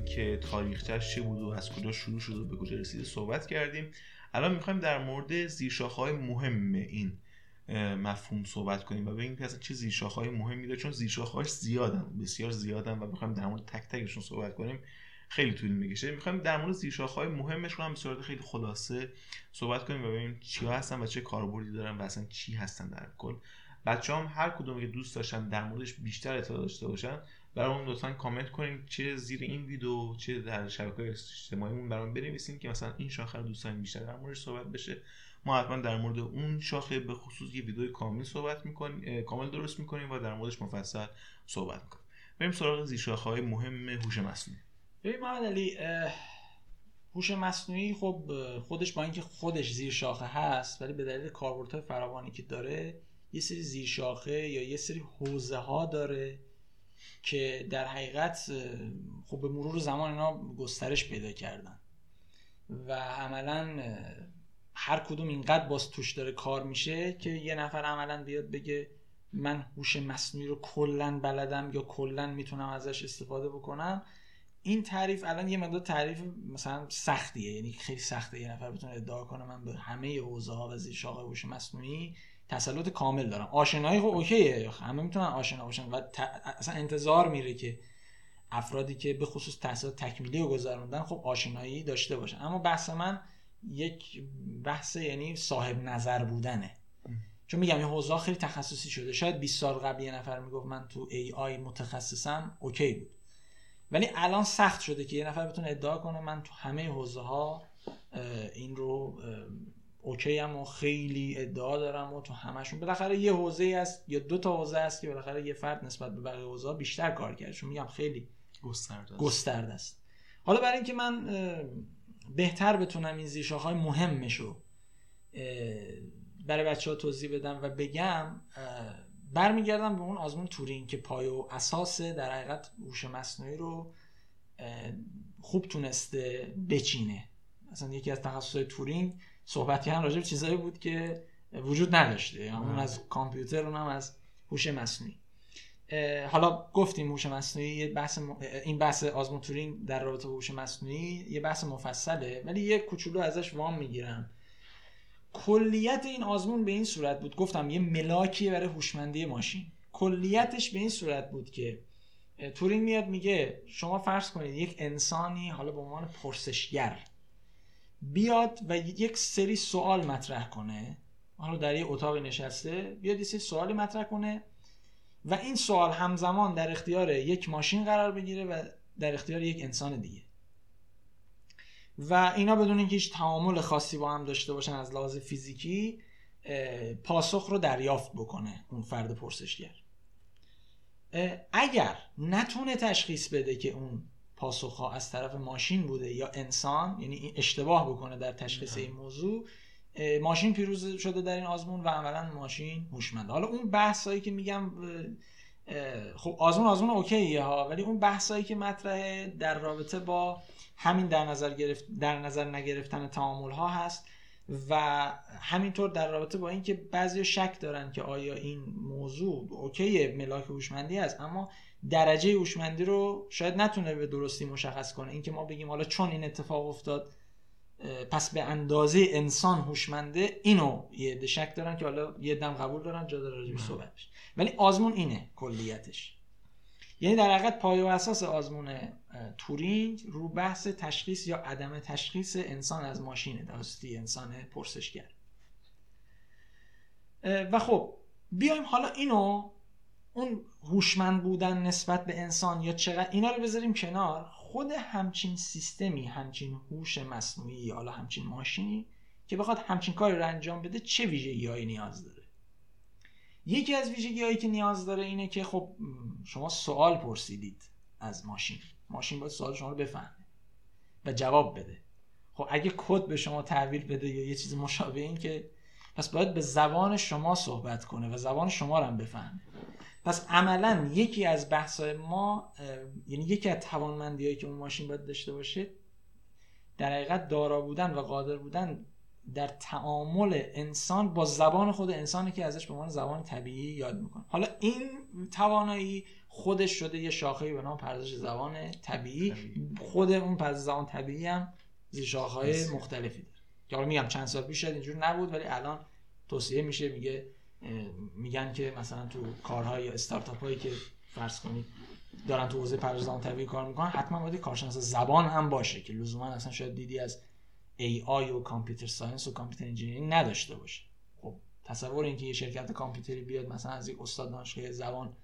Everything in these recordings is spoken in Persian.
اینکه تاریخچش چه بود و از کجا شروع شد و به کجا رسیده صحبت کردیم. الان می‌خوایم در مورد زیرشاخه‌های مهم این مفهوم صحبت کنیم و ببینیم که اصلا چه زیرشاخه‌های مهمی داره چون زیرشاخه‌هاش زیادن بسیار زیادن و می‌خوایم در مورد تک تکشون صحبت کنیم خیلی طول می‌کشه. می‌خوایم در مورد زیرشاخه‌های مهمش رو هم به صورت خیلی خلاصه صحبت کنیم و ببینیم چیا هستن و چه کاربردی دارن و اصلا چی هستن در کل. بچه هم هر کدوم که دوست داشتن در موردش بیشتر اطلاع داشته باشن برامون لطفا کامنت کنیم چه زیر این ویدیو چه در شبکه اجتماعیمون برامون بنویسیم که مثلا این شاخه رو دوستان بیشتر در موردش صحبت بشه. ما حتما در مورد اون شاخه به خصوص یه ویدیو کامل صحبت می‌کنیم کامل درست می‌کنیم و در موردش مفصل صحبت می‌کنیم. بریم سراغ زیرشاخه های مهم هوش مصنوعی. ببین محمد علی هوش مصنوعی خب خودش با اینکه خودش زیر شاخه هست ولی به دلیل کاربردهای فراوانی که داره یه سری زیر شاخه یا یه سری حوزه ها داره که در حقیقت خب به مرور زمان اینا گسترش پیدا کردن. و عملا هر کدوم اینقدر باز توش داره کار میشه که یه نفر عملا بیاد بگه من هوش مصنوعی رو کلا بلدم یا کلا می‌تونم ازش استفاده بکنم. این تعریف الان یه مقدار تعریف مثلا سختیه. یعنی خیلی سخته یه نفر بتونه ادعا کنه من به همه حوزه ها و زیر شاخه هوش مصنوعی تسلط کامل دارم. آشنایی خب اوکیه. همه می‌تونن آشنا باشن و اصلا انتظار میره که افرادی که به خصوص تحصیلات تکمیلی رو گذروندن خب آشنایی داشته باشن. اما بحث من یک بحث یعنی صاحب نظر بودنه. چون میگم این حوزه خیلی تخصصی شده. شاید 20 سال قبل یه نفر می‌گفت من تو ای آی متخصصم اوکی بود. ولی الان سخت شده که یه نفر بتونه ادعا کنه من تو همه حوزه ها این رو اوکی هم و خیلی ادعا دارم و تو همشون بالاخره یه حوزه است یا دو تا حوزه است که بالاخره یه فرد نسبت به بقیه حوزه بیشتر کار کرده. چون میگم خیلی گسترده است. گسترده است. حالا برای اینکه من بهتر بتونم این زیرشاخه های مهمش رو برای بچه ها توضیح بدم و بگم برمیگردم به اون آزمون تورینگ که پای و اساس در حقیقت هوش مصنوعی رو خوب تونسته بچینه. مثلا یکی از تخصصهای تورینگ صحبت کردن راجع به چیزایی بود که وجود نداشته. یعنی اون از کامپیوتر اونم از هوش مصنوعی. حالا گفتیم هوش مصنوعی یه بحث این بحث آزمون تورینگ در رابطه با هوش مصنوعی یه بحث مفصله ولی یه کوچولو ازش وام می‌گیرم. کلیت این آزمون به این صورت بود. گفتم یه ملاکی برای هوشمندی ماشین. کلیتش به این صورت بود که تورینگ میاد میگه شما فرض کنید یک انسانی حالا به عنوان پرسشگر بیاد و یک سری سوال مطرح کنه. حالا در یه اتاق نشسته بیاد یه سری سوالی مطرح کنه و این سوال همزمان در اختیار یک ماشین قرار بگیره و در اختیار یک انسان دیگه. و اینا بدون اینکه هیچ تعامل خاصی با هم داشته باشن از لحاظ فیزیکی پاسخ رو دریافت بکنه اون فرد پرسشگر. اگر نتونه تشخیص بده که اون پاسخ ها از طرف ماشین بوده یا انسان یعنی اشتباه بکنه در تشخیص این موضوع ماشین پیروز شده در این آزمون و عملا ماشین هوشمنده حالا اون بحثایی که میگم خب آزمون آزمون اوکیه ها ولی اون بحثایی که مطرحه در رابطه با همین در نظر گرفت در نظر نگرفتن تعامل ها هست و همینطور در رابطه با اینکه بعضی شک دارن که آیا این موضوع اوکی ملاک هوشمندی است اما درجه هوشمندی رو شاید نتونه به درستی مشخص کنه. اینکه ما بگیم حالا چون این اتفاق افتاد پس به اندازه انسان هوشمنده اینو یه شک دارن که حالا یه دم قبول دارن جا داره راجبش صحبت ولی آزمون اینه کلیتش. یعنی در حقیقت پایه و اساس آزمون تورینگ رو بحث تشخیص یا عدم تشخیص انسان از ماشین داستی انسان پرسشگر. و خب بیایم حالا اینو اون هوشمند بودن نسبت به انسان یا چقدر اینا رو بذاریم کنار. خود همچین سیستمی همچین هوش مصنوعی حالا همچین ماشینی که بخواد همچین کاری رو انجام بده چه ویژگیهایی نیاز داره؟ یکی از ویژگی هایی که نیاز داره اینه که خب شما سوال پرسیدید از ماشین. ماشین باید سوال شما رو بفهمه و جواب بده. خب اگه کد به شما تحویل بده یا یه چیز مشابه این که پس باید به زبان شما صحبت کنه و زبان شما رو هم بفهمه. پس عملا یکی از بحث‌های ما یعنی یکی از توانمندی که اون ماشین باید داشته باشه در حقیقت دارا بودن و قادر بودن در تعامل انسان با زبان خود انسانی که ازش به عنوان زبان طبیعی یاد می‌کنه. حالا این توانایی خودش شده یه شاخه به نام پردازش زبان طبیعی. خود اون پردازش زبان طبیعی هم زیر شاخه‌های مختلفی داره. که حالا میگم چند سال پیش شاید اینجور نبود ولی الان توصیه میشه میگه میگن که مثلا تو کارهای یا استارتاپ هایی که فرض کنید دارن تو حوزه پردازش زبان طبیعی کار می‌کنن حتما باید کارشناس زبان هم باشه که لزوما اصلا شاید دیدی از AI و computer science و computer engineering نداشته باشه. خب تصور اینکه یه شرکت کامپیوتری بیاد مثلا از یک استاد دانشگاه زبان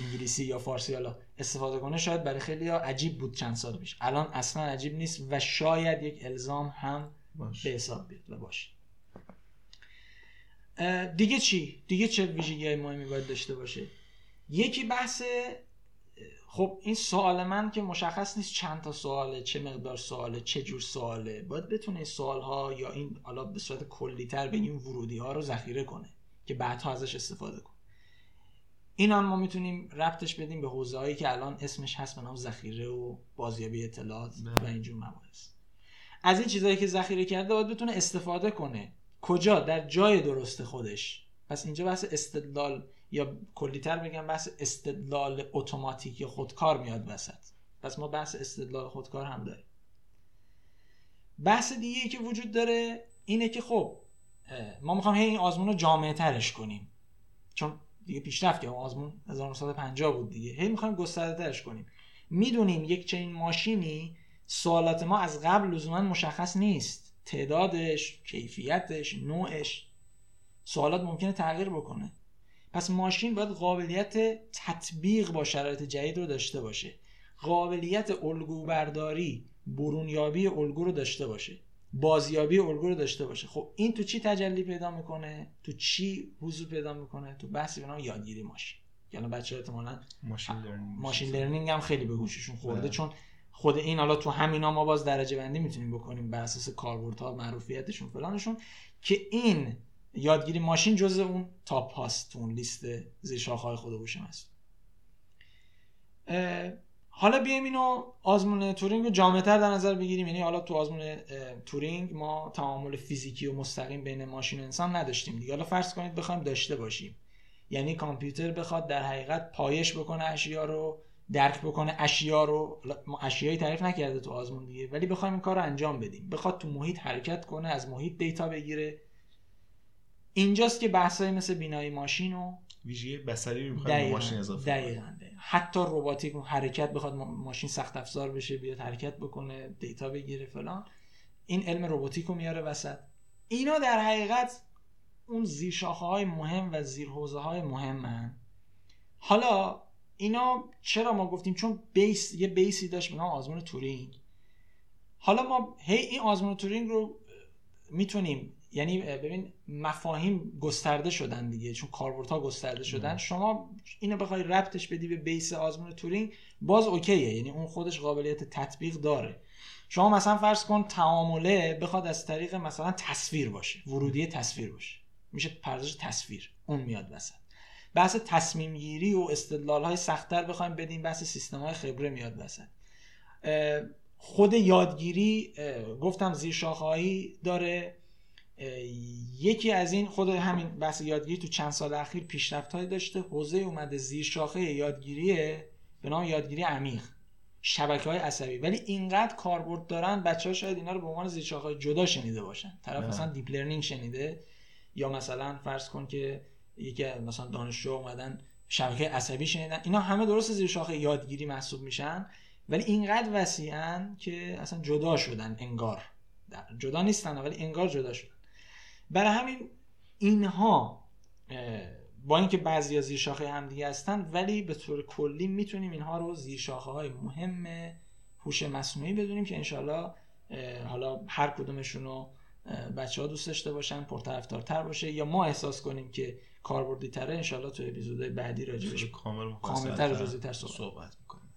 انگلیسی یا فارسی حالا استفاده کنه شاید برای خیلی ها عجیب بود چند سال پیش. الان اصلا عجیب نیست و شاید یک الزام هم باش. به حساب بیاد و باشه. دیگه چی؟ دیگه چه ویژگی مهمی باید داشته باشه؟ یکی بحث خب این سوال من که مشخص نیست چند تا سواله چه مقدار سواله چه جور سواله. باید بتونه سوال ها یا این حالا به صورت کلیتر بگیم ورودی ها رو ذخیره کنه که بعدها ازش استفاده کنه. این هم ما می‌تونیم ربطش بدیم به حوزه هایی که الان اسمش هست به نام ذخیره و بازیابی اطلاعات و اینجور مباحث. از این چیزهایی که ذخیره کرده باید بتونه استفاده کنه. کجا؟ در جای درست خودش. پس اینجا بحث استدلال یا کلیتر بگم بحث استدلال اتوماتیک یا خودکار میاد وسط. پس ما بحث استدلال خودکار هم داریم. بحث دیگه که وجود داره اینه که خب ما می‌خوام هی این آزمون رو جامعه ترش کنیم. چون دیگه پیشرفت یا آزمون 1950 بود دیگه. هی می‌خوایم گسترده ترش کنیم. می‌دونیم یک چنین ماشینی سوالات ما از قبل لزوما مشخص نیست. تعدادش کیفیتش نوعش. سوالات ممکنه تغییر بکنه. پس ماشین باید قابلیت تطبیق با شرایط جدید رو داشته باشه. قابلیت الگو برداری برونیابی الگو رو داشته باشه. بازیابی الگو رو داشته باشه. خب این تو چی تجلی پیدا می‌کنه؟ تو چی حضور پیدا می‌کنه؟ تو بحثی به نام یادگیری ماشین. یعنی بچه احتمالاً machine learning. machine learning هم خیلی به گوششون خورده بله. چون خود این حالا تو همینا ما باز درجه بندی می‌تونیم بکنیم بر اساس کاربردها معروفیتشون فلانشون که این یادگیری ماشین جز اون top هاست تو اون لیست زیر های خود هوش هست. حالا بیایم اینو آزمون تورینگ رو جامعتر در نظر بگیریم. یعنی حالا تو آزمون تورینگ ما تعامل فیزیکی و مستقیم بین ماشین و انسان نداشتیم دیگه. حالا فرض کنید بخوایم داشته باشیم. یعنی کامپیوتر بخواد در حقیقت پایش بکنه اشیا رو درک بکنه اشیا رو اشیایی تعریف نکرده تو آزمون دیگه ولی بخوایم این کار رو انجام بدیم. بخواد تو محیط حرکت کنه از محیط data بگیره. اینجاست که بحثایی مثل بینایی ماشین و ویژگی بصری رو ماشین اضافه دقیقاً حتی رباتیک حرکت بخواد ماشین سخت افزار بشه بیاد حرکت بکنه data بگیره فلان. این علم رباتیک رو میاره وسط. اینا در حقیقت اون زیر شاخه های مهم و زیر حوزه های مهمن. حالا اینا چرا ما گفتیم؟ چون base یه base ی داشت به نام آزمون تورینگ. حالا ما هی این آزمون تورینگ رو می‌تونیم یعنی ببین مفاهیم گسترده شدن دیگه چون کاربردها گسترده شدن. شما اینو بخوای ربطش بدی به بیس آزمون تورینگ باز اوکیه. یعنی اون خودش قابلیت تطبیق داره. شما مثلا فرض کن تعامله بخواد از طریق مثلا تصویر باشه ورودی تصویر باشه. میشه پردازش تصویر. اون میاد وسط. بحث تصمیم گیری و استدلال های سختتر بخوایم بدیم بحث سیستم های خبره میاد وسط. خود یادگیری گفتم زیر شاخهایی داره. یکی از این خود همین بحث یادگیری تو چند سال اخیر پیشرفت داشته. حوزه اومده زیر شاخه یادگیریه به نام یادگیری عمیق. شبکه های عصبی. ولی اینقدر کاربرد دارن بچه ها شاید اینا رو به عنوان زیر شاخه جدا شنیده باشن. طرف مثلا deep learning شنیده. یا مثلا فرض کن که یکی مثلا دانشجو اومدن شبکه عصبی شنیدن. اینا همه درست زیر شاخه یادگیری محسوب میشن ولی اینقدر وسیعن که اصلا جدا شدن انگار. جدا نیستن ولی انگار جدا شدن. برای همین اینها با اینکه بعضی از زیر شاخه همدیگه هستن ولی به طور کلی می‌تونیم اینها رو زیر شاخه های مهم هوش مصنوعی بدونیم که انشالله حالا هر کدومشون رو بچه ها دوست داشته باشن پرطرفدارتر باشه یا ما احساس کنیم که کاربردی تره انشالله تو اپیزودهای بعدی راجبش کامل کاملتر و تر صحبت, صحبت می‌کنیم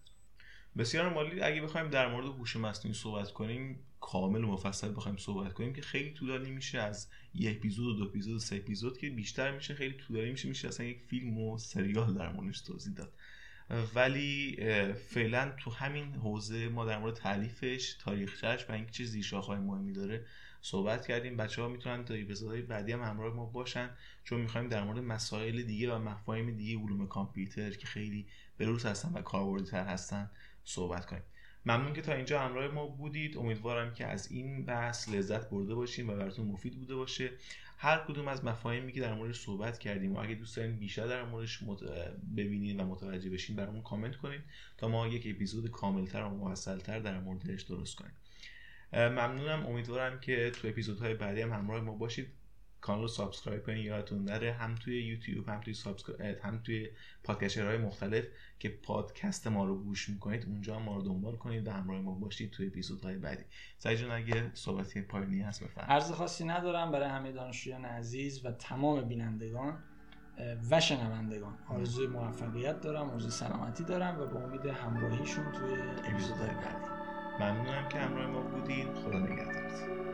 بسیار مالی اگه بخوایم در مورد هوش مصنوعی صحبت کنیم کامل و مفصل بخوایم صحبت کنیم که خیلی طولانی میشه از یه اپیزود و دو اپیزود و سه اپیزود که بیشتر میشه خیلی طولانی میشه میشه اصلا یک فیلم و سریال در موردش توضیح داد. ولی فعلا تو همین حوزه ما در مورد تعلیفش تاریخچهش و اینکه چه زیرشاخه‌های مهمی داره صحبت کردیم. بچه ها می‌تونن تا اپیزودهای بعدی هم همراه ما باشن چون می‌خوایم در مورد مسائل دیگه و مفاهیم دیگه علوم کامپیوتر که خیلی بروز هستن و کاربردی هستن صحبت کنیم. ممنون که تا اینجا همراه ما بودید. امیدوارم که از این بحث لذت برده باشیم و براتون مفید بوده باشه. هر کدوم از مفاهیمی که در موردش صحبت کردیم و اگه دوست دارین بیشتر در موردش مت... ببینید و متوجه بشین برامون کامنت کنید تا ما یک اپیزود کاملتر و مفصلتر در موردش درست کنیم. ممنونم. امیدوارم که تو اپیزودهای بعدی هم همراه ما باشید. کانال رو subscribe کنید یادتون نره. هم توی یوتیوب هم توی subscribe هم توی پادکسترهای مختلف که پادکست ما رو گوش می‌کنید اونجا ما رو دنبال کنید و همراه ما باشید توی اپیزودهای بعدی. سعی جان اگه صحبتی پایانی هست بفرمایید. عرض خاصی ندارم. برای همه دانشجویان عزیز و تمام بینندگان و شنوندگان آرزوی موفقیت دارم آرزوی سلامتی دارم و به امید همراهیشون توی اپیزودهای بعدی. ممنونم که همراه ما بودین. خدا نگهدارتون.